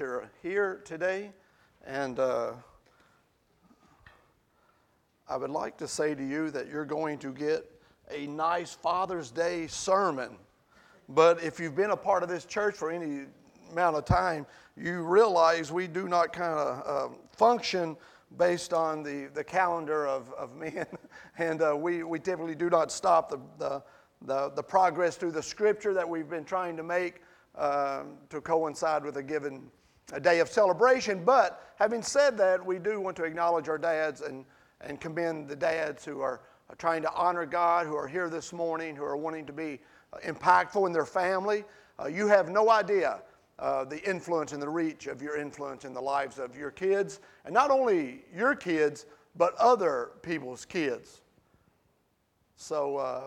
are here today. And uh, I would like to say to you that you're going to get a nice Father's Day sermon. But if you've been a part of this church for any amount of time, you realize we do not kind of uh, function based on the, the calendar of, of men. and uh, we, we typically do not stop the, the, the, the, progress through the scripture that we've been trying to make uh, to coincide with a given a day of celebration. But having said that, we do want to acknowledge our dads and, and commend the dads who are trying to honor God, who are here this morning, who are wanting to be impactful in their family. Uh, you have no idea uh, the influence and the reach of your influence in the lives of your kids, and not only your kids, but other people's kids. So uh,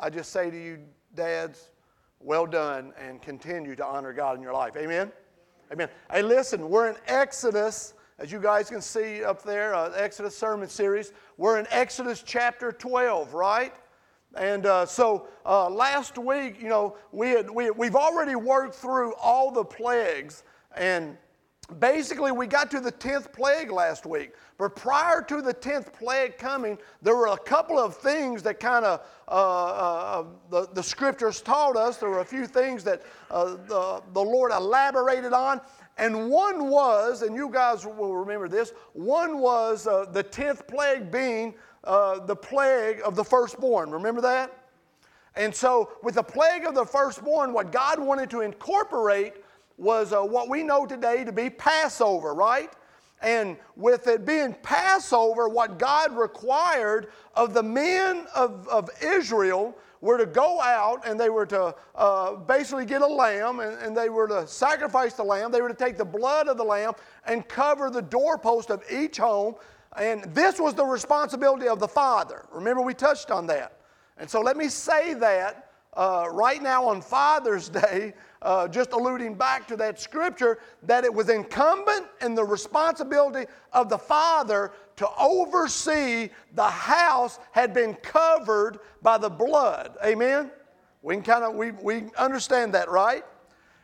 I just say to you, dads, well done, and continue to honor God in your life. Amen? Amen. Hey, listen, we're in Exodus, as you guys can see up there, uh, Exodus sermon series. We're in Exodus chapter 12, right? And uh, so uh, last week, you know, we had, we, we've already worked through all the plagues. And basically, we got to the 10th plague last week. But prior to the 10th plague coming, there were a couple of things that kind of uh, uh, the, the scriptures taught us. There were a few things that uh, the, the Lord elaborated on. And one was, and you guys will remember this, one was uh, the 10th plague being uh, the plague of the firstborn. Remember that? And so, with the plague of the firstborn, what God wanted to incorporate was uh, what we know today to be Passover, right? And with it being Passover, what God required of the men of, of Israel were to go out and they were to uh, basically get a lamb and, and, they were to sacrifice the lamb. They were to take the blood of the lamb and cover the doorpost of each home and this was the responsibility of the father. Remember, we touched on that. And so let me say that uh, right now on Father's Day, uh, just alluding back to that scripture, that it was incumbent and the responsibility of the father to oversee the house had been covered by the blood. Amen? We can kind of, we, we understand that, right?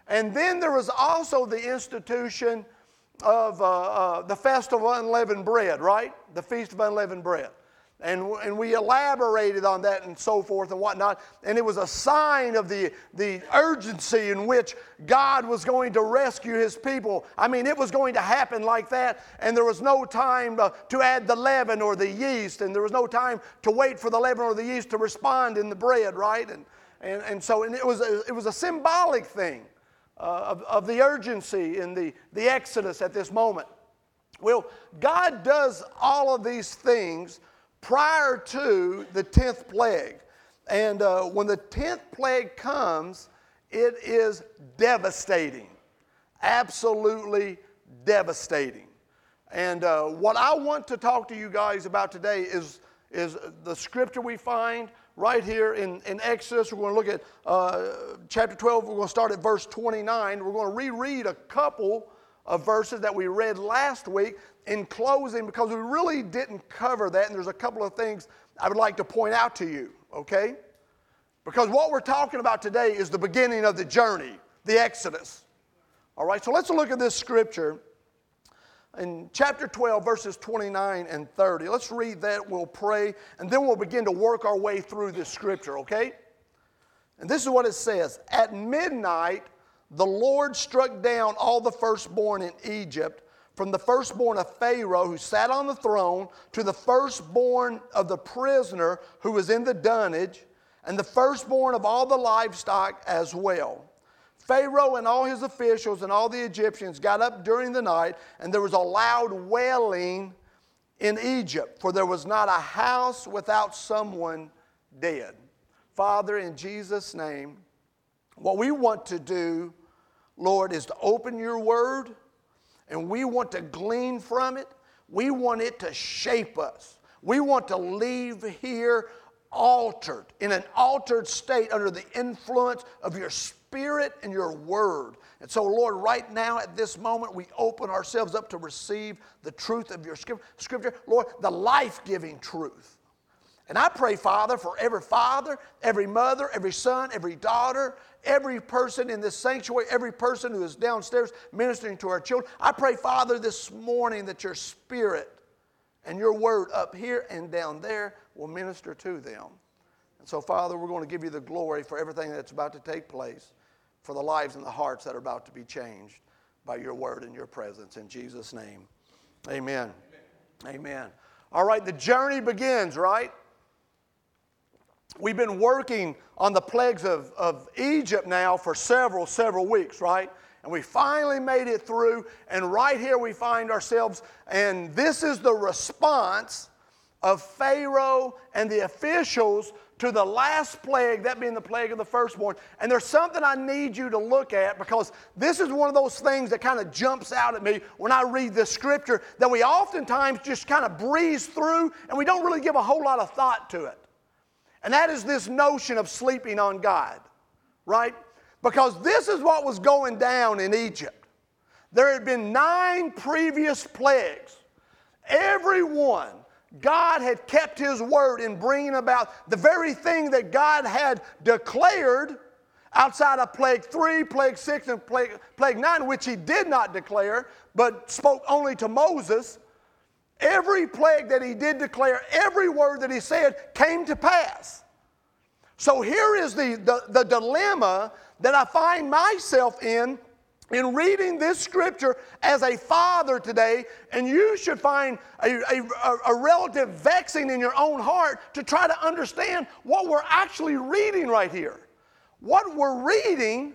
And then there was also the institution of uh, uh, the festival of unleavened bread, right? The feast of unleavened bread. And, and we elaborated on that and so forth and whatnot. And it was a sign of the, the urgency in which God was going to rescue his people. I mean, it was going to happen like that. And there was no time to, to add the leaven or the yeast. And there was no time to wait for the leaven or the yeast to respond in the bread, right? And, and, and so and it, was a, it was a symbolic thing uh, of, of the urgency in the, the Exodus at this moment. Well, God does all of these things prior to the 10th plague. And uh, when the 10th plague comes, it is devastating. Absolutely devastating. And uh, what I want to talk to you guys about today is, is the scripture we find right here in, in Exodus. We're going to look at uh, chapter 12. We're going to start at verse 29. We're going to reread a couple of verses that we read last week in closing because we really didn't cover that. And there's a couple of things I would like to point out to you, okay? Because what we're talking about today is the beginning of the journey, the Exodus. All right, so let's look at this scripture in chapter 12, verses 29 and 30. Let's read that, we'll pray, and then we'll begin to work our way through this scripture, okay? And this is what it says At midnight, the Lord struck down all the firstborn in Egypt, from the firstborn of Pharaoh who sat on the throne to the firstborn of the prisoner who was in the dunnage, and the firstborn of all the livestock as well. Pharaoh and all his officials and all the Egyptians got up during the night, and there was a loud wailing in Egypt, for there was not a house without someone dead. Father, in Jesus' name, what we want to do, Lord, is to open your word, and we want to glean from it. We want it to shape us. We want to leave here altered, in an altered state under the influence of your spirit and your word. And so, Lord, right now at this moment, we open ourselves up to receive the truth of your scripture. Lord, the life giving truth. And I pray, Father, for every father, every mother, every son, every daughter, every person in this sanctuary, every person who is downstairs ministering to our children. I pray, Father, this morning that your spirit and your word up here and down there will minister to them. And so, Father, we're going to give you the glory for everything that's about to take place, for the lives and the hearts that are about to be changed by your word and your presence. In Jesus' name, amen. Amen. amen. All right, the journey begins, right? We've been working on the plagues of, of Egypt now for several, several weeks, right? And we finally made it through. And right here we find ourselves, and this is the response of Pharaoh and the officials to the last plague, that being the plague of the firstborn. And there's something I need you to look at because this is one of those things that kind of jumps out at me when I read this scripture that we oftentimes just kind of breeze through and we don't really give a whole lot of thought to it. And that is this notion of sleeping on God, right? Because this is what was going down in Egypt. There had been nine previous plagues. Every one, God had kept His word in bringing about the very thing that God had declared outside of plague three, plague six, and plague, plague nine, which He did not declare, but spoke only to Moses. Every plague that he did declare, every word that he said came to pass. So here is the, the, the dilemma that I find myself in in reading this scripture as a father today, and you should find a, a, a, relative vexing in your own heart to try to understand what we're actually reading right here. What we're reading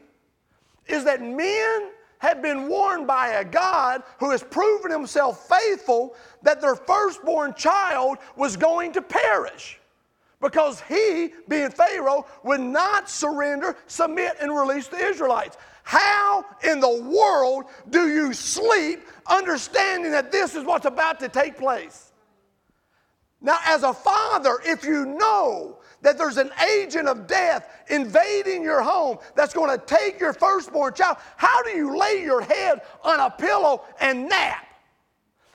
is that men had been warned by a God who has proven himself faithful that their firstborn child was going to perish because he, being Pharaoh, would not surrender, submit, and release the Israelites. How in the world do you sleep understanding that this is what's about to take place? Now, as a father, if you know that there's an agent of death invading your home that's going to take your firstborn child, how do you lay your head on a pillow and nap?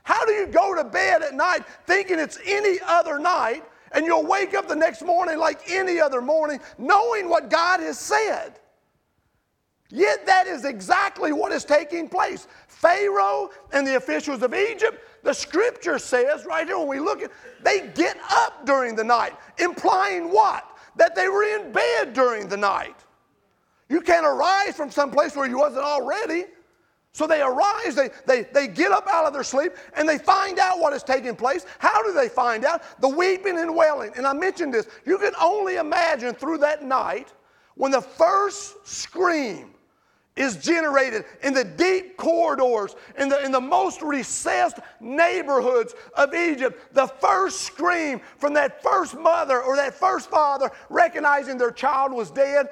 How do you go to bed at night thinking it's any other night and you'll wake up the next morning like any other morning knowing what God has said? Yet that is exactly what is taking place. Pharaoh and the officials of Egypt, the scripture says right here when we look at they get up during the night, implying what? That they were in bed during the night. You can't arise from some place where you wasn't already. So they arise, they, they, they get up out of their sleep, and they find out what is taking place. How do they find out? The weeping and wailing. And I mentioned this. You can only imagine through that night when the first scream is generated in the deep corridors, in the, in the most recessed neighborhoods of Egypt. The first scream from that first mother or that first father recognizing their child was dead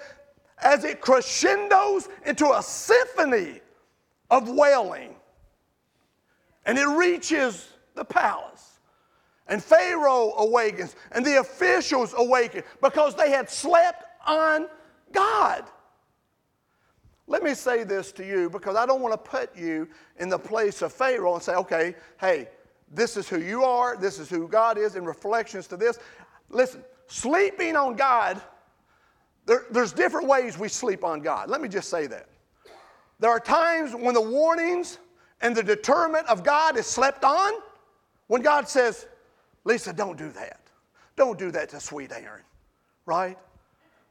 as it crescendos into a symphony of wailing. And it reaches the palace. And Pharaoh awakens, and the officials awaken because they had slept on God. Let me say this to you because I don't want to put you in the place of Pharaoh and say, okay, hey, this is who you are, this is who God is, in reflections to this. Listen, sleeping on God, there, there's different ways we sleep on God. Let me just say that. There are times when the warnings and the deterrent of God is slept on, when God says, Lisa, don't do that. Don't do that to sweet Aaron, right?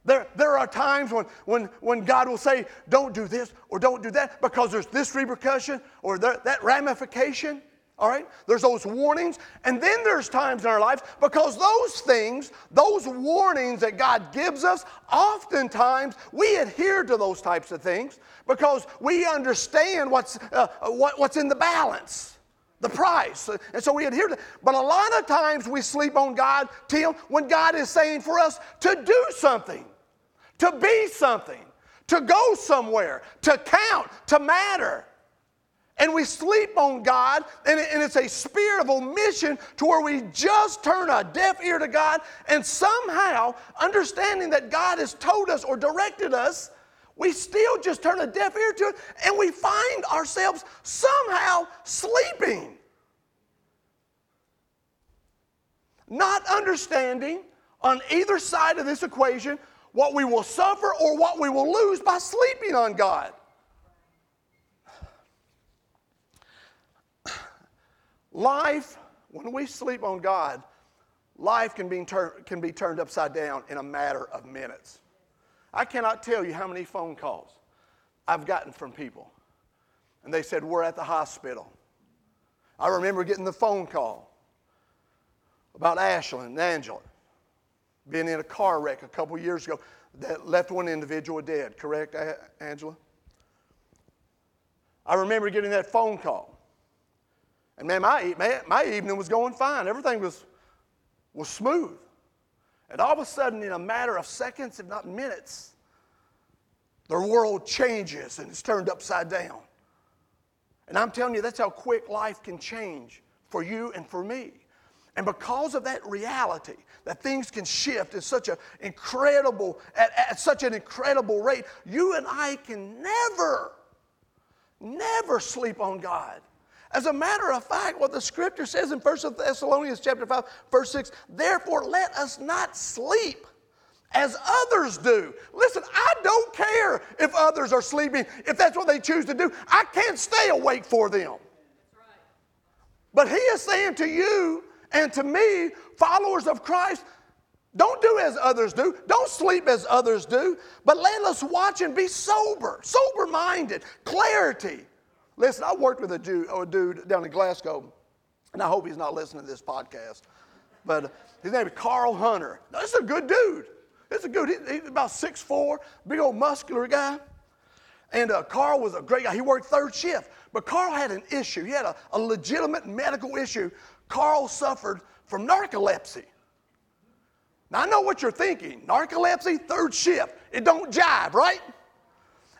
There, there are times when, when, when God will say, don't do this or don't do that because there's this repercussion or that, that ramification. All right? There's those warnings. And then there's times in our lives because those things, those warnings that God gives us, oftentimes we adhere to those types of things because we understand what's, uh, what, what's in the balance the price. And so we adhere to it. But a lot of times we sleep on God, Tim, when God is saying for us to do something to be something, to go somewhere, to count, to matter. And we sleep on God, and, it's a spirit of omission to where we just turn a deaf ear to God, and somehow, understanding that God has told us or directed us, we still just turn a deaf ear to it, and we find ourselves somehow sleeping. not understanding on either side of this equation what we will suffer or what we will lose by sleeping on God. Life, when we sleep on God, life can be, tur- can be turned upside down in a matter of minutes. I cannot tell you how many phone calls I've gotten from people. And they said, We're at the hospital. I remember getting the phone call about Ashlyn and Angela being in a car wreck a couple years ago that left one individual dead, correct, Angela? I remember getting that phone call. And man, my, my evening was going fine. Everything was, was smooth. And all of a sudden, in a matter of seconds, if not minutes, the world changes and it's turned upside down. And I'm telling you, that's how quick life can change for you and for me. And because of that reality, that things can shift at such an incredible, at, at such an incredible rate, you and I can never, never sleep on God. As a matter of fact, what the scripture says in 1 Thessalonians chapter 5, verse 6, therefore let us not sleep as others do. Listen, I don't care if others are sleeping, if that's what they choose to do. I can't stay awake for them. But he is saying to you and to me, followers of Christ, don't do as others do. Don't sleep as others do. But let us watch and be sober, sober minded, clarity. Listen, I worked with a dude, a dude down in Glasgow, and I hope he's not listening to this podcast. But his name is Carl Hunter. Now, this is a good dude. This is a good, he's about 6'4, big old muscular guy. And uh, Carl was a great guy. He worked third shift. But Carl had an issue. He had a, a legitimate medical issue. Carl suffered from narcolepsy. Now, I know what you're thinking. Narcolepsy, third shift. It don't jive, right?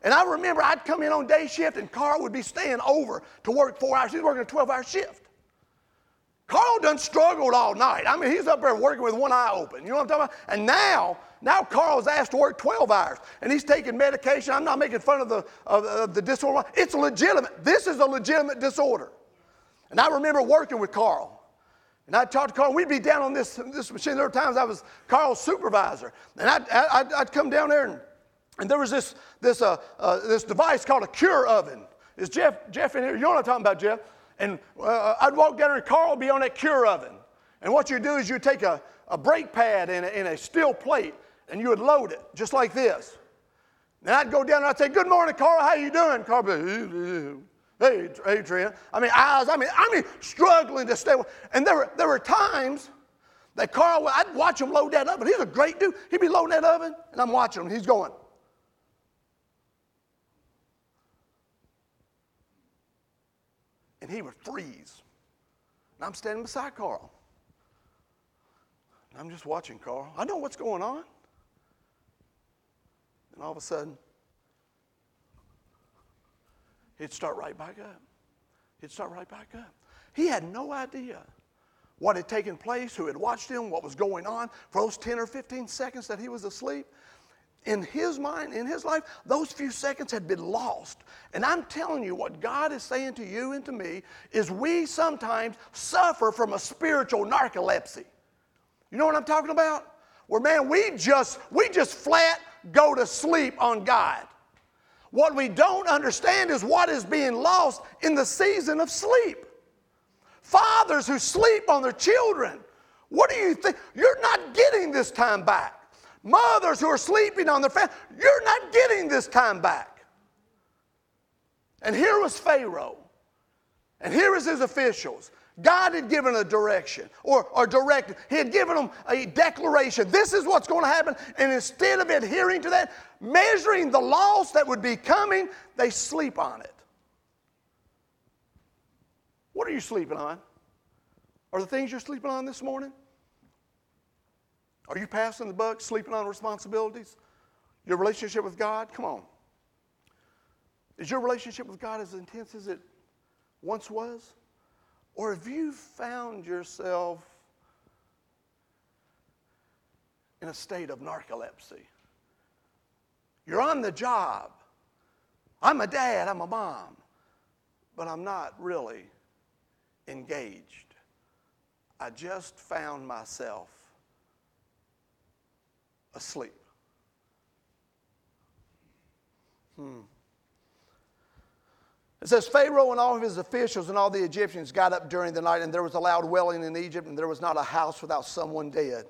And I remember I'd come in on day shift and Carl would be staying over to work four hours. He's working a 12 hour shift. Carl done struggled all night. I mean, he's up there working with one eye open. You know what I'm talking about? And now, now Carl's asked to work 12 hours and he's taking medication. I'm not making fun of the, of, of the disorder. It's legitimate. This is a legitimate disorder. And I remember working with Carl. And I'd talk to Carl. We'd be down on this, this machine. There were times I was Carl's supervisor. And I'd, I'd, I'd come down there and and there was this, this, uh, uh, this device called a cure oven. Is Jeff, Jeff in here? You know what I'm talking about, Jeff? And uh, I'd walk down there and Carl would be on that cure oven. And what you do is you take a, a brake pad and a, and a steel plate and you would load it just like this. And I'd go down and I'd say, Good morning, Carl. How you doing? Carl would be, Hey, hey, I mean, eyes, I mean, I mean, struggling to stay. And there were, there were times that Carl, I'd watch him load that oven. He's a great dude. He'd be loading that oven, and I'm watching him. He's going, and he would freeze. And I'm standing beside Carl. And I'm just watching Carl. I know what's going on. And all of a sudden, he'd start right back up. He'd start right back up. He had no idea what had taken place, who had watched him, what was going on for those 10 or 15 seconds that he was asleep in his mind, in his life, those few seconds had been lost. And I'm telling you, what God is saying to you and to me is we sometimes suffer from a spiritual narcolepsy. You know what I'm talking about? Where, man, we just, we just flat go to sleep on God. What we don't understand is what is being lost in the season of sleep. Fathers who sleep on their children. What do you think? You're not getting this time back. Mothers who are sleeping on their family, you're not getting this time back. And here was Pharaoh, and here was his officials. God had given a direction or, or directed. He had given them a declaration. This is what's going to happen. And instead of adhering to that, measuring the loss that would be coming, they sleep on it. What are you sleeping on? Are the things you're sleeping on this morning? Are you passing the buck, sleeping on responsibilities? Your relationship with God? Come on. Is your relationship with God as intense as it once was? Or have you found yourself in a state of narcolepsy? You're on the job. I'm a dad, I'm a mom, but I'm not really engaged. I just found myself asleep. Hmm. It says Pharaoh and all of his officials and all the Egyptians got up during the night, and there was a loud wailing in Egypt, and there was not a house without someone dead.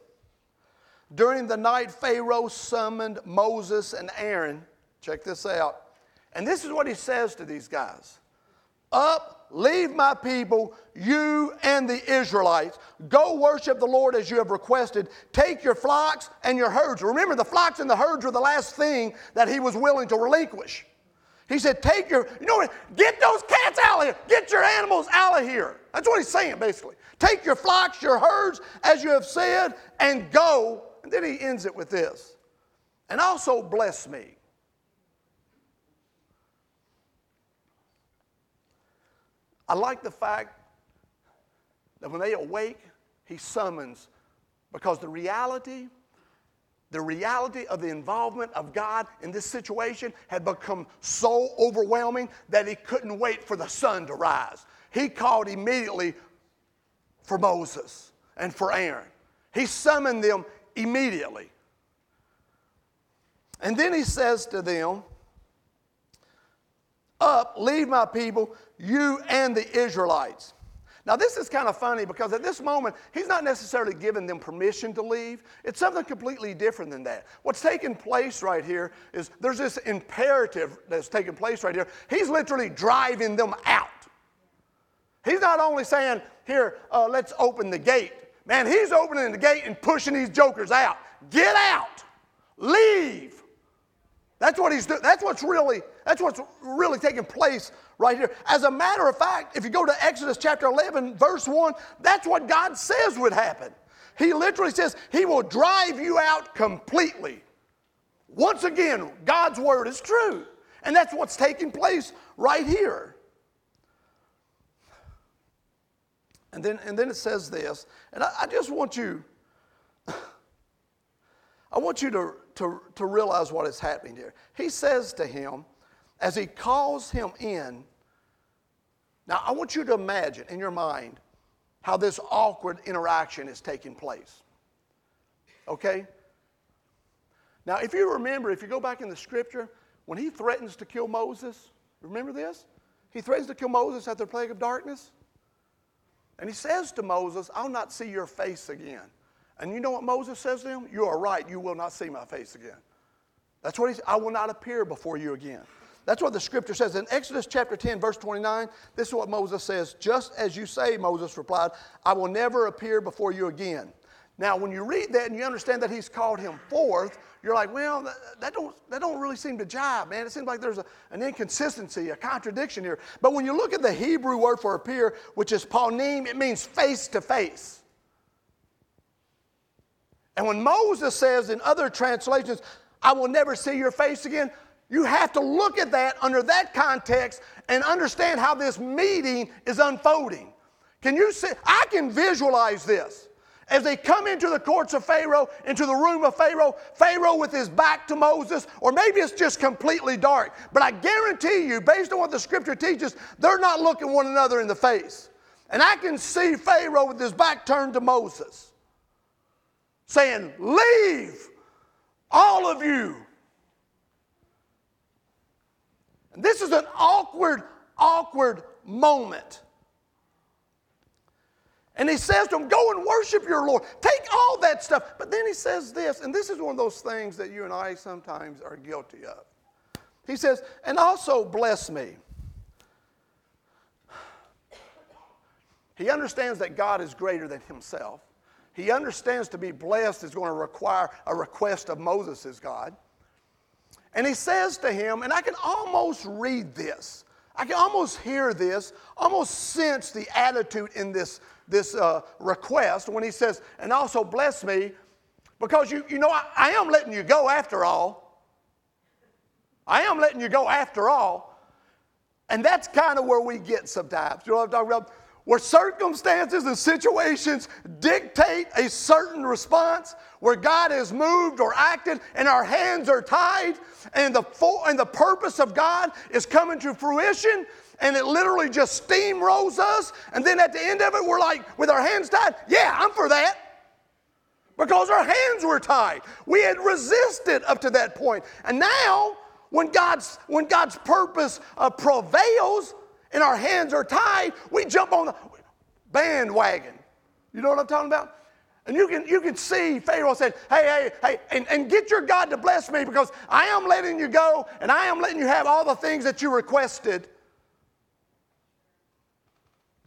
During the night, Pharaoh summoned Moses and Aaron. Check this out. And this is what he says to these guys Up, leave my people, you and the Israelites. Go worship the Lord as you have requested. Take your flocks and your herds. Remember, the flocks and the herds were the last thing that he was willing to relinquish. He said, Take your, you know what? Get those cats out of here. Get your animals out of here. That's what he's saying, basically. Take your flocks, your herds, as you have said, and go. And then he ends it with this. And also bless me. I like the fact that when they awake, he summons because the reality the reality of the involvement of God in this situation had become so overwhelming that he couldn't wait for the sun to rise. He called immediately for Moses and for Aaron. He summoned them immediately. And then he says to them, Up, leave my people, you and the Israelites. Now, this is kind of funny because at this moment, he's not necessarily giving them permission to leave. It's something completely different than that. What's taking place right here is there's this imperative that's taking place right here. He's literally driving them out. He's not only saying, Here, uh, let's open the gate. Man, he's opening the gate and pushing these jokers out. Get out. Leave. That's what he's doing. That's what's really, that's what's really taking place right here. As a matter of fact, if you go to Exodus chapter 11, verse 1, that's what God says would happen. He literally says, He will drive you out completely. Once again, God's word is true. And that's what's taking place right here. And then, and then it says this, and I, I just want you, I want you to, to, to realize what is happening here. He says to him, as he calls him in, now, I want you to imagine in your mind how this awkward interaction is taking place. Okay? Now, if you remember, if you go back in the scripture, when he threatens to kill Moses, remember this? He threatens to kill Moses at the plague of darkness. And he says to Moses, I'll not see your face again. And you know what Moses says to him? You are right, you will not see my face again. That's what he said. I will not appear before you again. That's what the scripture says. In Exodus chapter 10, verse 29, this is what Moses says Just as you say, Moses replied, I will never appear before you again. Now, when you read that and you understand that he's called him forth, you're like, well, that, that don't, that don't really seem to jive, man. It seems like there's a, an inconsistency, a contradiction here. But when you look at the Hebrew word for appear, which is panim, it means face to face. And when Moses says in other translations, I will never see your face again, you have to look at that under that context and understand how this meeting is unfolding. Can you see? I can visualize this. As they come into the courts of Pharaoh, into the room of Pharaoh, Pharaoh with his back to Moses, or maybe it's just completely dark. But I guarantee you, based on what the scripture teaches, they're not looking one another in the face. And I can see Pharaoh with his back turned to Moses saying, Leave, all of you. And this is an awkward, awkward moment. And he says to him, Go and worship your Lord. Take all that stuff. But then he says this, and this is one of those things that you and I sometimes are guilty of. He says, And also bless me. He understands that God is greater than himself. He understands to be blessed is going to require a request of Moses' as God. And he says to him, and I can almost read this, I can almost hear this, almost sense the attitude in this, this uh, request when he says, and also bless me, because you, you know, I, I am letting you go after all. I am letting you go after all. And that's kind of where we get sometimes. You know what I'm talking about? Where circumstances and situations dictate a certain response, where God has moved or acted and our hands are tied, and the, full, and the purpose of God is coming to fruition, and it literally just steamrolls us. And then at the end of it, we're like, with our hands tied, yeah, I'm for that. Because our hands were tied. We had resisted up to that point. And now, when God's, when God's purpose uh, prevails and our hands are tied, we jump on the bandwagon. You know what I'm talking about? And you can, you can see Pharaoh said, Hey, hey, hey, and, and get your God to bless me because I am letting you go and I am letting you have all the things that you requested.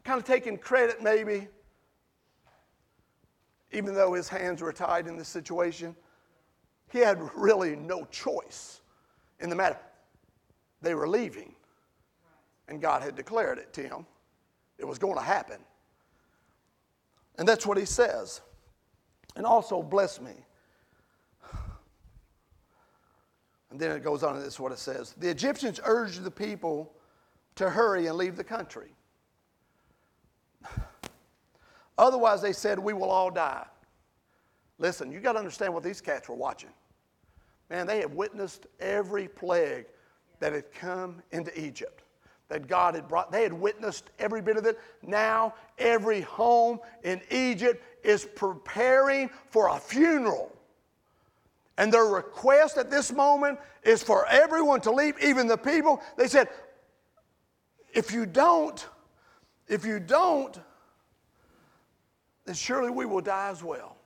Kind of taking credit, maybe, even though his hands were tied in this situation. He had really no choice in the matter. They were leaving, and God had declared it to him. It was going to happen. And that's what he says and also bless me. And then it goes on, and this is what it says The Egyptians urged the people to hurry and leave the country. Otherwise, they said, We will all die. Listen, you got to understand what these cats were watching. Man, they had witnessed every plague that had come into Egypt that God had brought. They had witnessed every bit of it. Now, every home in Egypt is preparing for a funeral. And their request at this moment is for everyone to leave, even the people. They said, if you don't, if you don't, then surely we will die as well.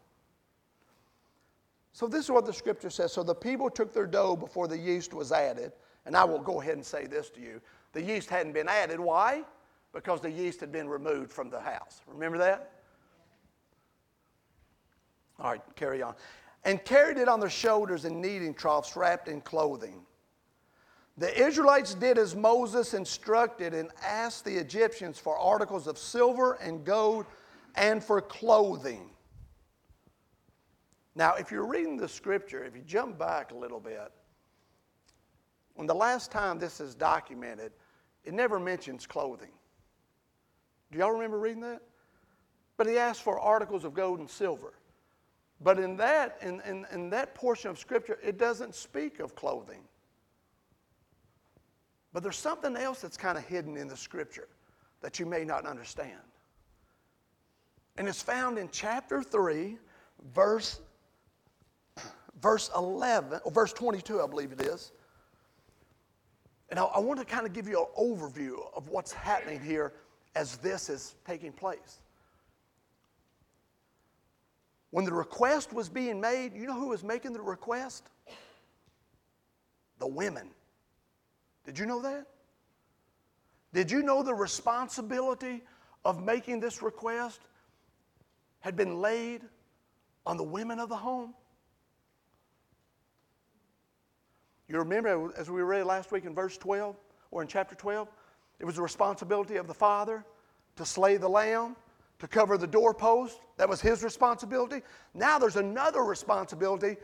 So, this is what the scripture says. So, the people took their dough before the yeast was added. And I will go ahead and say this to you the yeast hadn't been added. Why? Because the yeast had been removed from the house. Remember that? All right, carry on. And carried it on their shoulders in kneading troughs wrapped in clothing. The Israelites did as Moses instructed and asked the Egyptians for articles of silver and gold and for clothing. Now, if you're reading the scripture, if you jump back a little bit, when the last time this is documented, it never mentions clothing. Do y'all remember reading that? But he asked for articles of gold and silver. But in that, in, in, in that portion of Scripture, it doesn't speak of clothing. But there's something else that's kind of hidden in the Scripture that you may not understand. And it's found in chapter 3, verse, verse 11, or verse 22, I believe it is. And I, I want to kind of give you an overview of what's happening here as this is taking place. When the request was being made, you know who was making the request? The women. Did you know that? Did you know the responsibility of making this request had been laid on the women of the home? You remember, as we read last week in verse 12 or in chapter 12, it was the responsibility of the father to slay the lamb, to cover the doorpost. That was his responsibility. Now there's another responsibility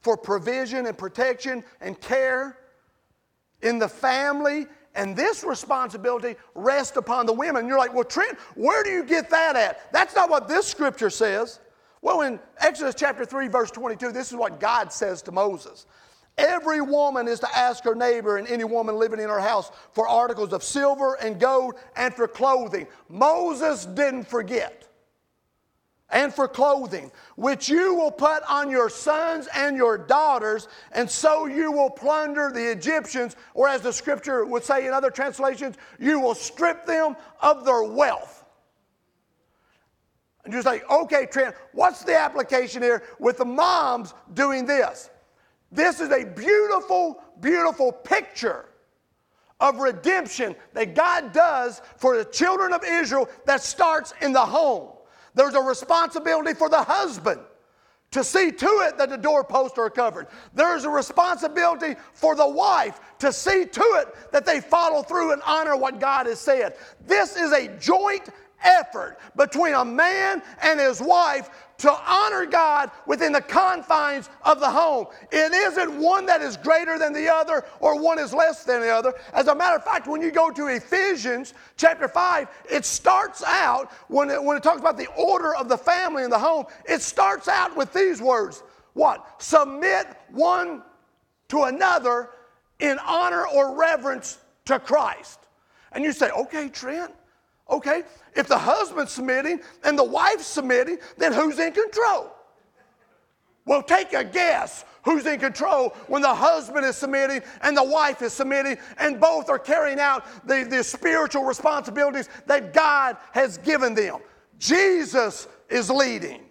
for provision and protection and care in the family. And this responsibility rests upon the women. You're like, well, Trent, where do you get that at? That's not what this scripture says. Well, in Exodus chapter 3, verse 22, this is what God says to Moses. Every woman is to ask her neighbor and any woman living in her house for articles of silver and gold and for clothing. Moses didn't forget. And for clothing, which you will put on your sons and your daughters, and so you will plunder the Egyptians, or as the scripture would say in other translations, you will strip them of their wealth. And you're okay, Trent, what's the application here with the moms doing this? This is a beautiful, beautiful picture of redemption that God does for the children of Israel that starts in the home. There's a responsibility for the husband to see to it that the doorposts are covered. There's a responsibility for the wife to see to it that they follow through and honor what God has said. This is a joint effort between a man and his wife to honor God within the confines of the home. It isn't one that is greater than the other or one is less than the other. As a matter of fact, when you go to Ephesians chapter 5, it starts out, when it, when it talks about the order of the family in the home, it starts out with these words What? Submit one to another in honor or reverence to Christ. And you say, okay, Trent, okay, if the husband's submitting and the wife's submitting, then who's in control? Well, take a guess who's in control when the husband is submitting and the wife is submitting, and both are carrying out the, the spiritual responsibilities that God has given them. Jesus is leading.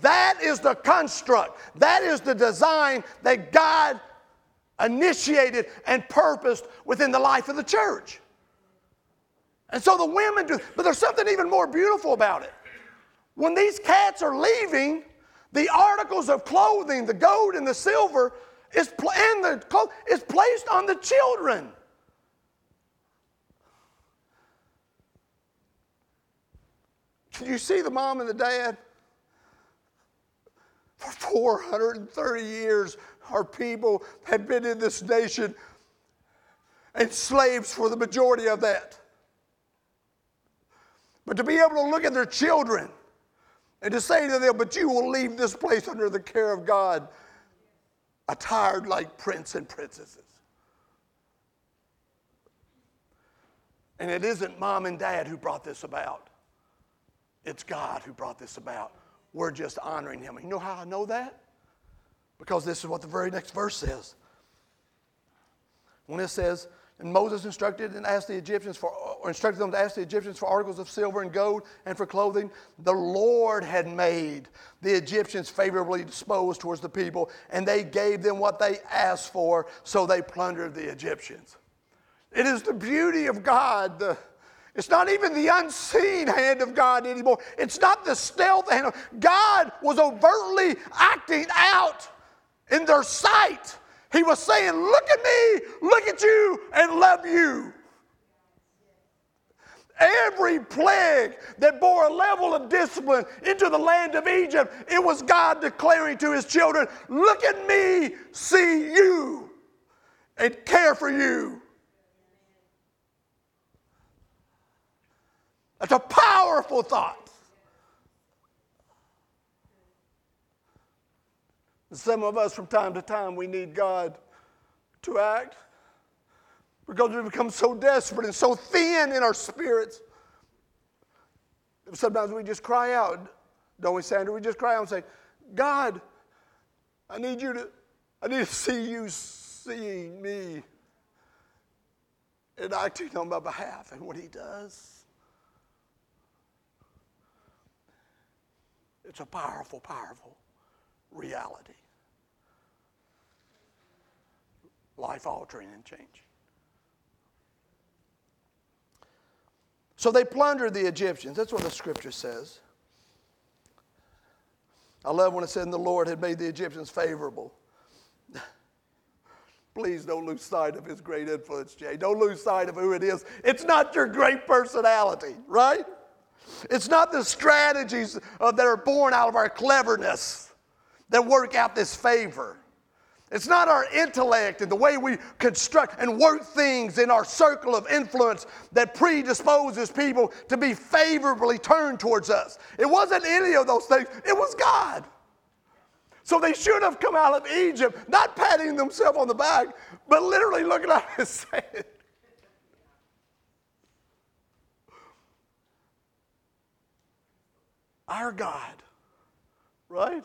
That is the construct, that is the design that God initiated and purposed within the life of the church. And so the women do, but there's something even more beautiful about it. When these cats are leaving, the articles of clothing, the gold and the silver, is pl- and the clothes, is placed on the children. Can you see the mom and the dad? For 430 years, our people have been in this nation and slaves for the majority of that. But to be able to look at their children and to say to them, But you will leave this place under the care of God, attired like prince and princesses. And it isn't mom and dad who brought this about, it's God who brought this about. We're just honoring Him. You know how I know that? Because this is what the very next verse says. When it says, and Moses instructed and asked the Egyptians for, or instructed them to ask the Egyptians for articles of silver and gold and for clothing. The Lord had made the Egyptians favorably disposed towards the people, and they gave them what they asked for, so they plundered the Egyptians. It is the beauty of God. The, it's not even the unseen hand of God anymore. It's not the stealth hand. Of, God was overtly acting out in their sight. He was saying, Look at me, look at you, and love you. Every plague that bore a level of discipline into the land of Egypt, it was God declaring to his children, Look at me, see you, and care for you. That's a powerful thought. Some of us, from time to time, we need God to act because we become so desperate and so thin in our spirits. Sometimes we just cry out, don't we, Sandra? We just cry out and say, God, I need you to, I need to see you seeing me and acting on my behalf. And what he does, it's a powerful, powerful reality. Life altering and change. So they plundered the Egyptians. That's what the scripture says. I love when it said, the Lord had made the Egyptians favorable. Please don't lose sight of his great influence, Jay. Don't lose sight of who it is. It's not your great personality, right? It's not the strategies uh, that are born out of our cleverness that work out this favor. It's not our intellect and the way we construct and work things in our circle of influence that predisposes people to be favorably turned towards us. It wasn't any of those things, it was God. So they should have come out of Egypt, not patting themselves on the back, but literally looking at and saying, Our God, right?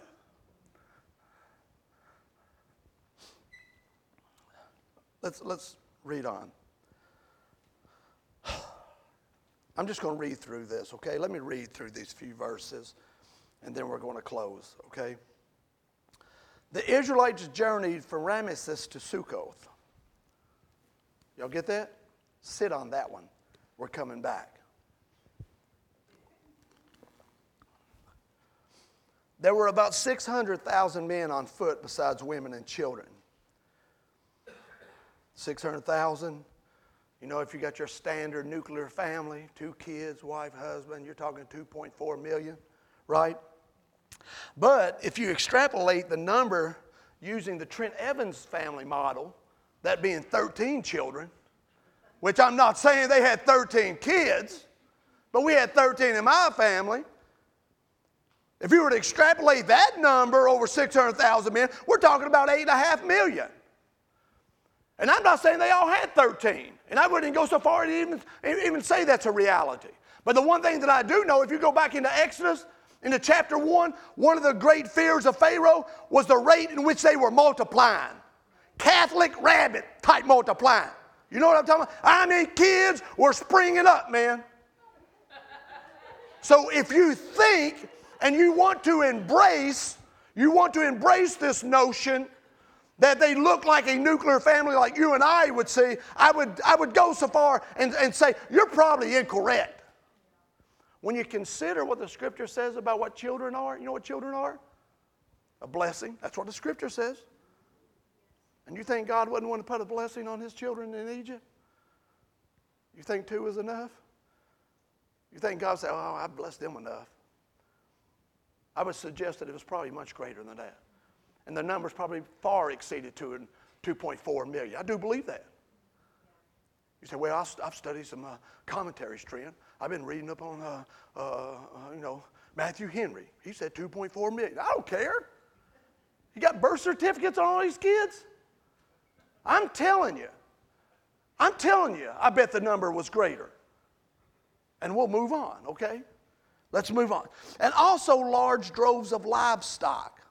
Let's, let's read on. I'm just going to read through this, okay? Let me read through these few verses and then we're going to close, okay? The Israelites journeyed from Ramesses to Sukkoth. Y'all get that? Sit on that one. We're coming back. There were about 600,000 men on foot besides women and children. 600,000. You know, if you got your standard nuclear family, two kids, wife, husband, you're talking 2.4 million, right? But if you extrapolate the number using the Trent Evans family model, that being 13 children, which I'm not saying they had 13 kids, but we had 13 in my family. If you were to extrapolate that number over 600,000 men, we're talking about 8.5 million. And I'm not saying they all had 13. And I wouldn't go so far to even, even say that's a reality. But the one thing that I do know, if you go back into Exodus, into chapter 1, one of the great fears of Pharaoh was the rate in which they were multiplying. Catholic rabbit type multiplying. You know what I'm talking about? I mean, kids were springing up, man. So if you think and you want to embrace, you want to embrace this notion that they look like a nuclear family like you and I would see, I would, I would go so far and, and say, you're probably incorrect. When you consider what the scripture says about what children are, you know what children are? A blessing. That's what the scripture says. And you think God wouldn't want to put a blessing on his children in Egypt? You think two is enough? You think God said, Oh, I've blessed them enough? I would suggest that it was probably much greater than that. And the numbers probably far exceeded 2, 2.4 million. I do believe that. You say, well, I've studied some uh, commentaries, Trent. I've been reading up on, uh, uh, uh you know, Matthew Henry. He said 2.4 million. I don't care. You got birth certificates on all these kids? I'm telling you. I'm telling you, I bet the number was greater. And we'll move on, okay? Let's move on. And also large droves of livestock.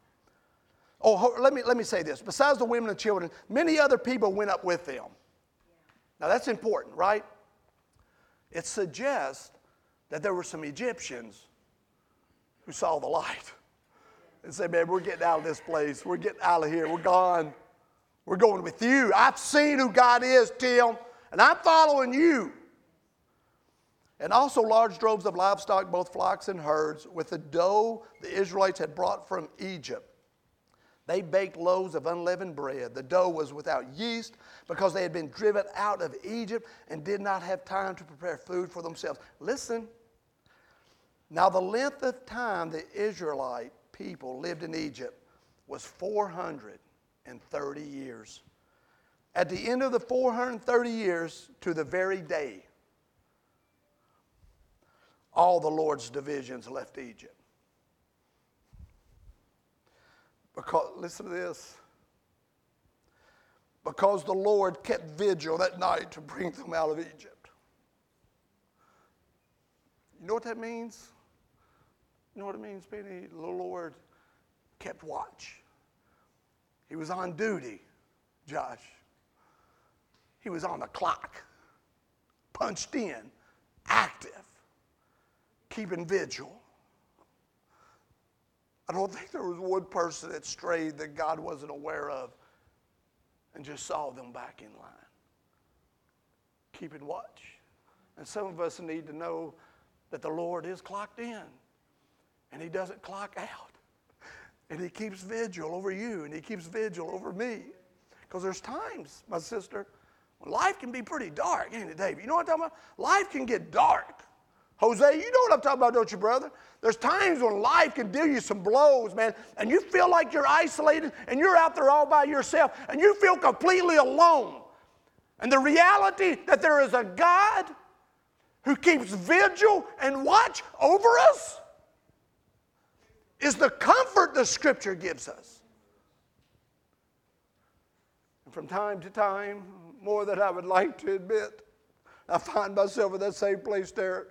Oh, let me, let me say this. Besides the women and children, many other people went up with them. Now that's important, right? It suggests that there were some Egyptians who saw the light and said, Man, we're getting out of this place. We're getting out of here. We're gone. We're going with you. I've seen who God is, Tim, and I'm following you. And also large droves of livestock, both flocks and herds, with the dough the Israelites had brought from Egypt. They baked loaves of unleavened bread. The dough was without yeast because they had been driven out of Egypt and did not have time to prepare food for themselves. Listen. Now, the length of time the Israelite people lived in Egypt was 430 years. At the end of the 430 years, to the very day, all the Lord's divisions left Egypt. Because, listen to this. Because the Lord kept vigil that night to bring them out of Egypt. You know what that means? You know what it means, Penny? The Lord kept watch. He was on duty, Josh. He was on the clock, punched in, active, keeping vigil. I don't think there was one person that strayed that God wasn't aware of and just saw them back in line. Keeping watch. And some of us need to know that the Lord is clocked in and He doesn't clock out. And He keeps vigil over you and He keeps vigil over me. Because there's times, my sister, when life can be pretty dark, ain't it, Dave? You know what I'm talking about? Life can get dark. Jose, you know what I'm talking about, don't you, brother? There's times when life can deal you some blows, man, and you feel like you're isolated and you're out there all by yourself and you feel completely alone. And the reality that there is a God who keeps vigil and watch over us is the comfort the scripture gives us. And from time to time, more than I would like to admit, I find myself in that same place there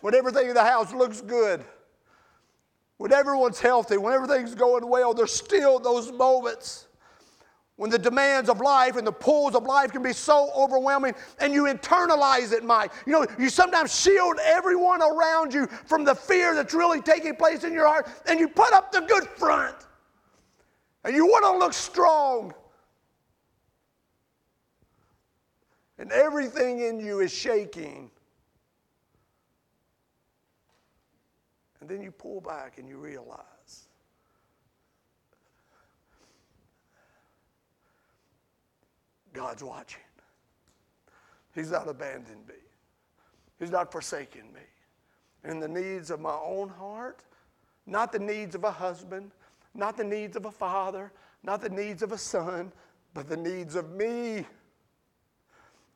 when everything in the house looks good, when everyone's healthy, when everything's going well, there's still those moments when the demands of life and the pulls of life can be so overwhelming and you internalize it, Mike. You know, you sometimes shield everyone around you from the fear that's really taking place in your heart and you put up the good front and you want to look strong. And everything in you is shaking. And then you pull back and you realize God's watching. He's not abandoned me, He's not forsaken me. And the needs of my own heart, not the needs of a husband, not the needs of a father, not the needs of a son, but the needs of me.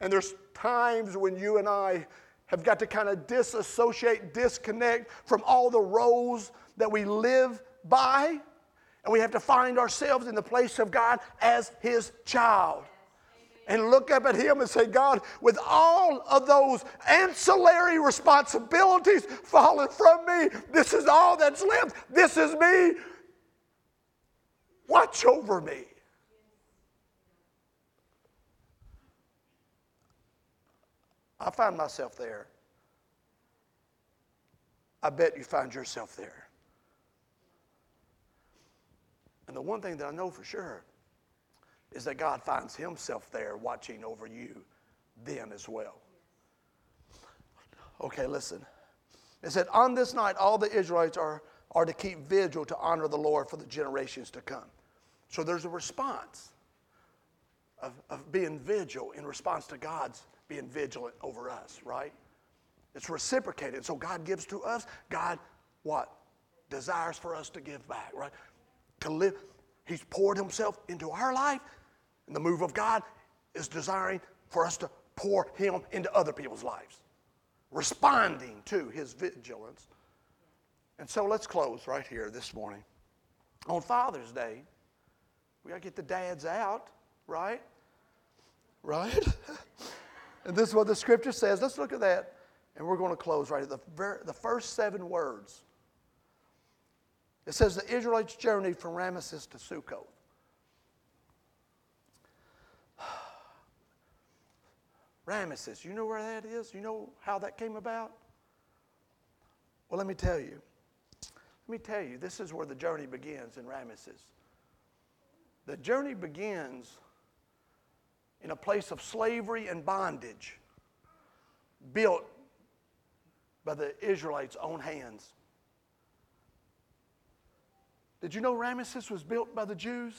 And there's times when you and I have got to kind of disassociate, disconnect from all the roles that we live by And we have to find ourselves in the place of God as His child. And look up at Him and say, God, with all of those ancillary responsibilities falling from me, this is all that's left. This is me. Watch over me. I find myself there. I bet you find yourself there. And the one thing that I know for sure is that God finds Himself there watching over you then as well. Okay, listen. It said, On this night, all the Israelites are, are to keep vigil to honor the Lord for the generations to come. So there's a response of, of being vigil in response to God's being vigilant over us, right? It's reciprocated. So God gives to us, God, what? Desires for us to give back, right? To live. He's poured himself into our life, and the move of God is desiring for us to pour him into other people's lives, responding to his vigilance. And so let's close right here this morning. On Father's Day, we got to get the dads out, right? Right? and this is what the scripture says. Let's look at that. And we're going to close right at the, the first seven words. It says the Israelites journeyed from Ramesses to Succoth. Ramesses, you know where that is? You know how that came about? Well, let me tell you. Let me tell you, this is where the journey begins in Ramesses. The journey begins in a place of slavery and bondage built by the Israelites' own hands. Did you know Ramesses was built by the Jews?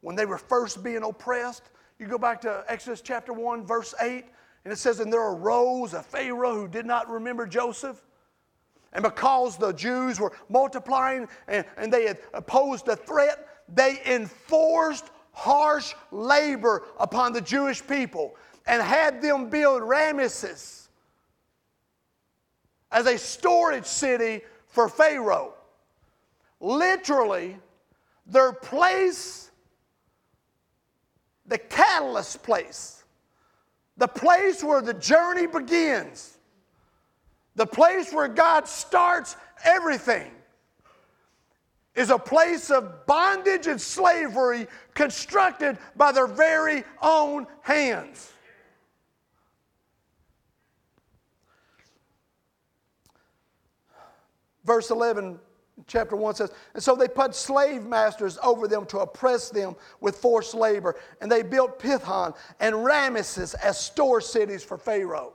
When they were first being oppressed, you go back to Exodus chapter 1, verse 8, and it says, And there arose a Pharaoh who did not remember Joseph. And because the Jews were multiplying and, and they had opposed the threat, they enforced harsh labor upon the Jewish people and had them build Ramesses as a storage city for Pharaoh. Literally, their place, the catalyst place, the place where the journey begins, the place where God starts everything, is a place of bondage and slavery constructed by their very own hands. Verse 11, chapter 1 says, And so they put slave masters over them to oppress them with forced labor. And they built Pithom and Ramesses as store cities for Pharaoh.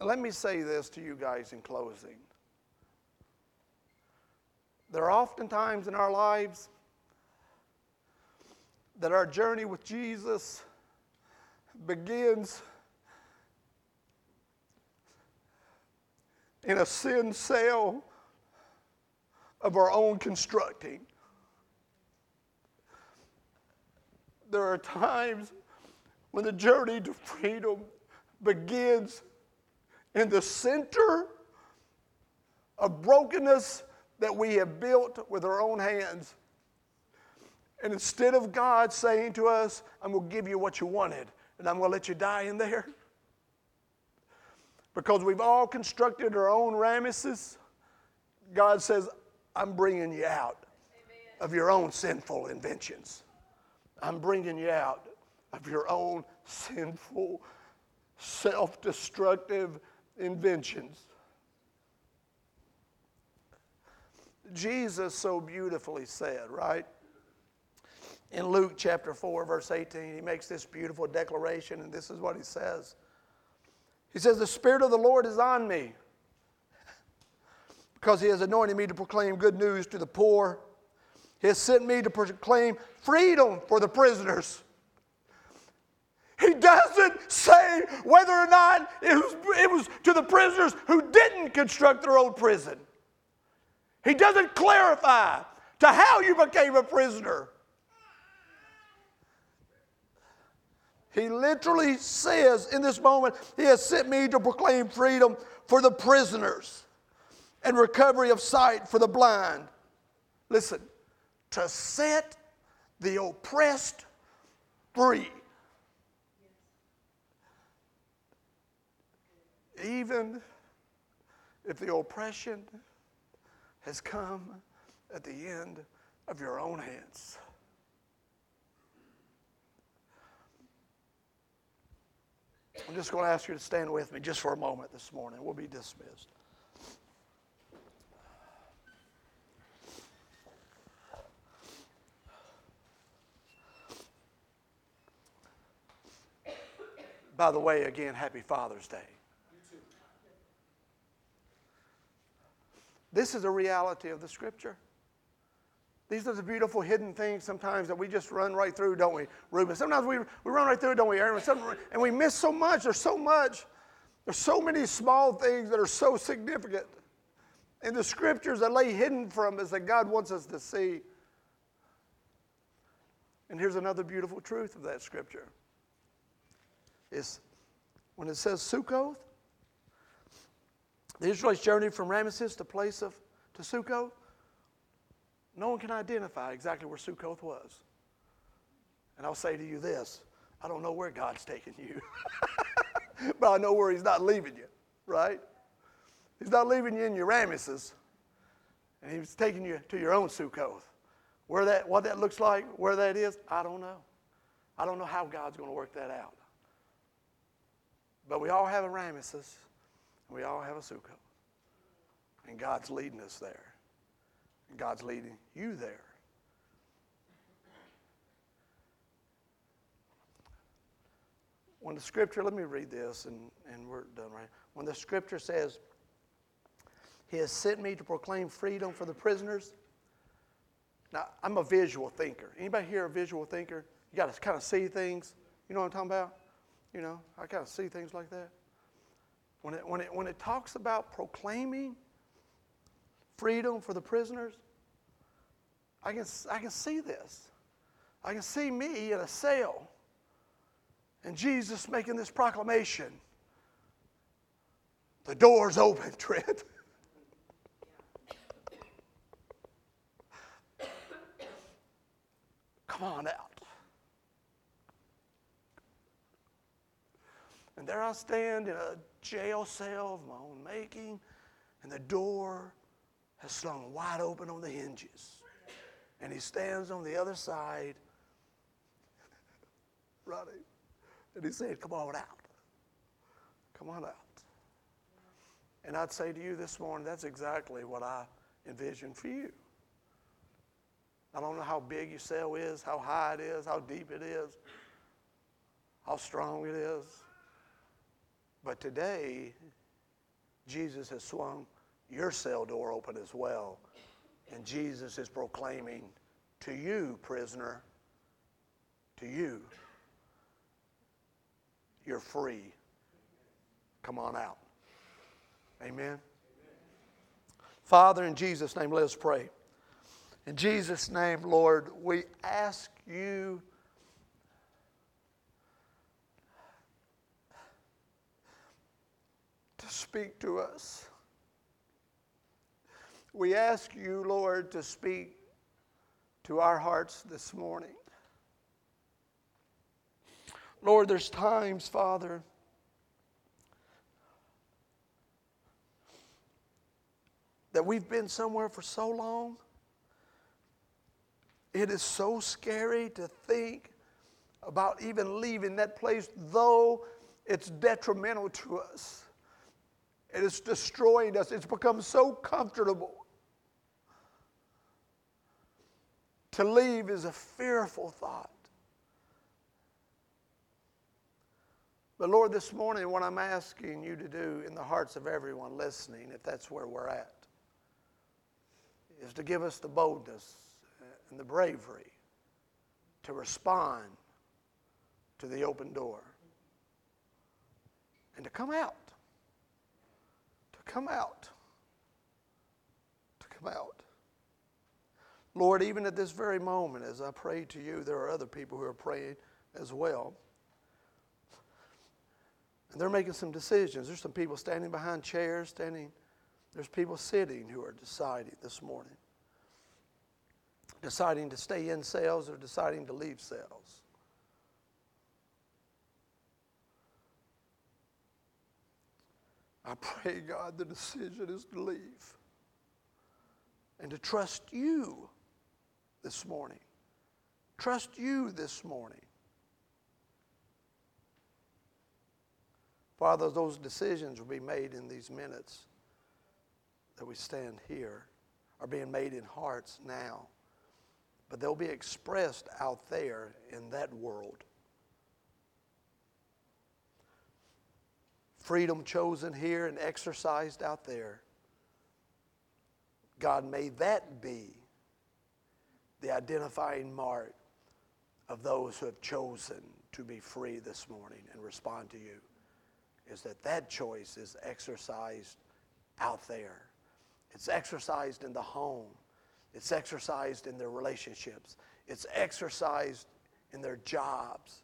Let me say this to you guys in closing. There are often times in our lives that our journey with Jesus begins in a sin cell of our own constructing. There are times when the journey to freedom begins in the center of brokenness that we have built with our own hands. And instead of God saying to us, I'm going to give you what you wanted, and I'm going to let you die in there, because we've all constructed our own Ramesses, God says, I'm bringing you out Amen. of your own sinful inventions. I'm bringing you out of your own sinful, self destructive inventions. Jesus so beautifully said, right? In Luke chapter 4, verse 18, he makes this beautiful declaration, and this is what he says. He says, The Spirit of the Lord is on me because he has anointed me to proclaim good news to the poor. He has sent me to proclaim freedom for the prisoners he doesn't say whether or not it was, it was to the prisoners who didn't construct their own prison. He doesn't clarify to how you became a prisoner. He literally says in this moment, He has sent me to proclaim freedom for the prisoners and recovery of sight for the blind. Listen, to set the oppressed free. Even if the oppression has come at the end of your own hands. I'm just going to ask you to stand with me just for a moment this morning. We'll be dismissed. By the way, again, happy Father's Day. This is a reality of the Scripture. These are the beautiful hidden things sometimes that we just run right through, don't we, Ruben? Sometimes we, we run right through, don't we, Aaron? And we miss so much. There's so much. There's so many small things that are so significant in the scriptures that lay hidden from us that God wants us to see. And here's another beautiful truth of that scripture. Is when it says Sukkoth, the Israelites journeyed from Ramesses to place of to Sukkoth. No one can identify exactly where Sukkoth was. And I'll say to you this I don't know where God's taking you, but I know where He's not leaving you, right? He's not leaving you in your Ramesses, and He's taking you to your own Sukkoth. Where that, what that looks like, where that is, I don't know. I don't know how God's going to work that out. But we all have a Ramesses, we all have a Sukkoth. And God's leading us there. And God's leading you there. When the scripture, let me read this and, and we're done right. When the scripture says, He has sent me to proclaim freedom for the prisoners. Now, I'm a visual thinker. Anybody here a visual thinker? You got to kind of see things. You know what I'm talking about? You know, I kind of see things like that. When it, when, it, when it talks about proclaiming freedom for the prisoners, I can, I can see this. I can see me in a cell and Jesus making this proclamation. The door's open, Trent. Come on out. And there I stand in a jail cell of my own making, and the door has slung wide open on the hinges. And he stands on the other side, running, and he said, Come on out. Come on out. And I'd say to you this morning, that's exactly what I envision for you. I don't know how big your cell is, how high it is, how deep it is, how strong it is. But today, Jesus has swung your cell door open as well. And Jesus is proclaiming to you, prisoner, to you, you're free. Come on out. Amen. Father, in Jesus' name, let us pray. In Jesus' name, Lord, we ask you to speak to us. We ask you, Lord, to speak to our hearts this morning. Lord, there's times, Father, that we've been somewhere for so long. It is so scary to think about even leaving that place, though it's detrimental to us. It is destroying us. It's become so comfortable. To leave is a fearful thought. But Lord, this morning, what I'm asking you to do in the hearts of everyone listening, if that's where we're at, is to give us the boldness and the bravery to respond to the open door and to come out. Come out. To come out. Lord, even at this very moment, as I pray to you, there are other people who are praying as well. And they're making some decisions. There's some people standing behind chairs, standing, there's people sitting who are deciding this morning. Deciding to stay in cells or deciding to leave cells. I pray, God, the decision is to leave and to trust you this morning. Trust you this morning. Father, those decisions will be made in these minutes that we stand here, are being made in hearts now, but they'll be expressed out there in that world. Freedom chosen here and exercised out there. God, may that be the identifying mark of those who have chosen to be free this morning and respond to you is that that choice is exercised out there. It's exercised in the home. It's exercised in their relationships. It's exercised in their jobs.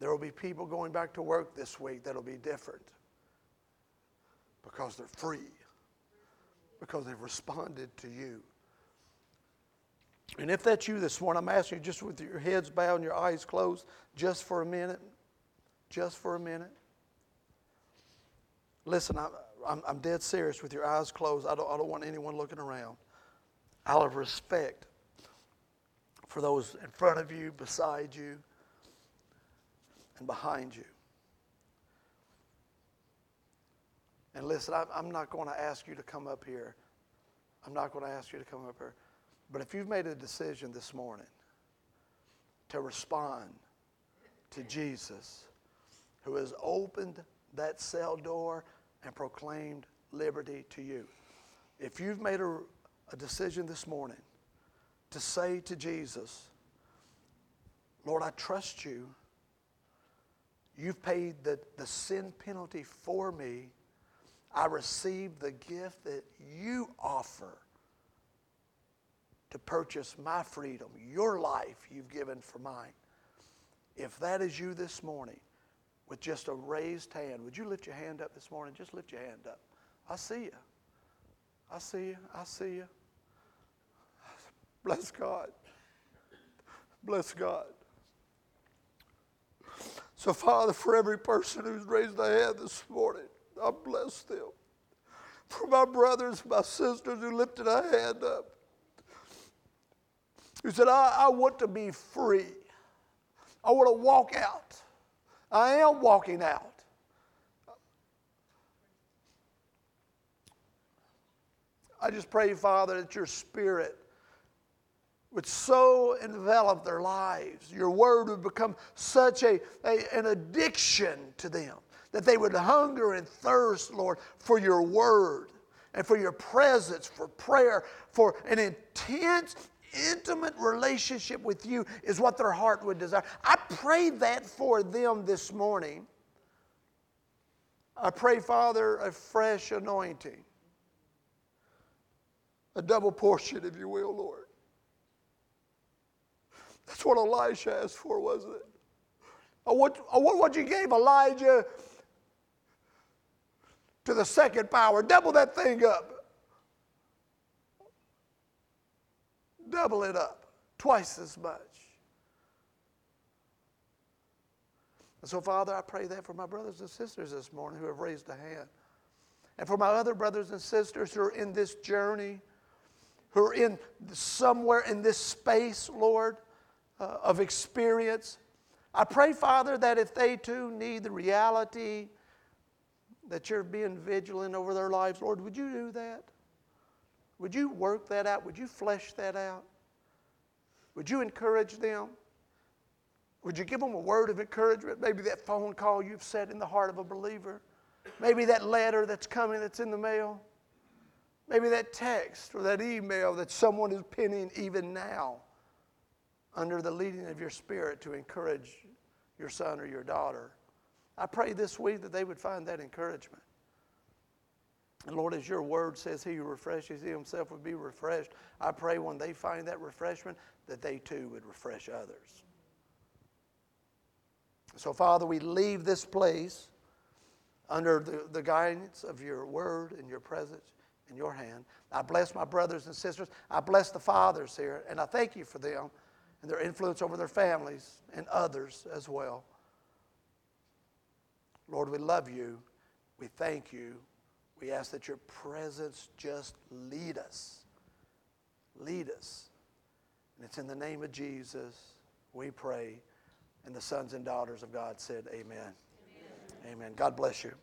There will be people going back to work this week that'll be different because they're free, because they've responded to you. And if that's you this morning, I'm asking you just with your heads bowed and your eyes closed, just for a minute. Just for a minute. Listen, I'm, I'm, dead serious with your eyes closed. I don't, I don't want anyone looking around. Out of respect for those in front of you, beside you, and behind you. And listen, I'm not going to ask you to come up here. I'm not going to ask you to come up here. But if you've made a decision this morning to respond to Jesus, who has opened that cell door and proclaimed liberty to you, if you've made a, a decision this morning to say to Jesus, Lord, I trust you. You've paid the, the sin penalty for me. I receive the gift that you offer to purchase my freedom, your life you've given for mine. If that is you this morning, with just a raised hand, would you lift your hand up this morning? Just lift your hand up. I see you. I see you. I see you. Bless God. Bless God. So, Father, for every person who's raised a hand this morning, I bless them. For my brothers, my sisters who lifted a hand up, who said, I, I want to be free. I want to walk out. I am walking out. I just pray, Father, that your spirit would so envelop their lives. Your word would become such a, a, an addiction to them that they would hunger and thirst, Lord, for your word and for your presence, for prayer, for an intense intimate relationship with you is what their heart would desire. I pray that for them this morning. I pray, Father, a fresh anointing, a double portion, if you will, Lord. That's what Elisha asked for, wasn't it? I want what you gave Elijah to the second power. Double that thing up. double it up, twice as much. And so, Father, I pray that for my brothers and sisters this morning who have raised a hand. And for my other brothers and sisters who are in this journey, who are in somewhere in this space, Lord, uh, of experience. I pray, Father, that if they too need the reality that you're being vigilant over their lives, Lord, would you do that? Would you work that out? Would you flesh that out? Would you encourage them? Would you give them a word of encouragement? Maybe that phone call you've set in the heart of a believer. Maybe that letter that's coming that's in the mail. Maybe that text or that email that someone is penning even now under the leading of your spirit to encourage your son or your daughter. I pray this week that they would find that encouragement. And Lord, as your word says, he who refreshes himself would be refreshed. I pray when they find that refreshment, that they too would refresh others. So, Father, we leave this place under the, the guidance of your word and your presence in your hand. I bless my brothers and sisters. I bless the fathers here, and I thank you for them and their influence over their families and others as well. Lord, we love you. We thank you. We ask that your presence just lead us. Lead us. And it's in the name of Jesus we pray. And the sons and daughters of God said, Amen. Amen. Amen. God bless you.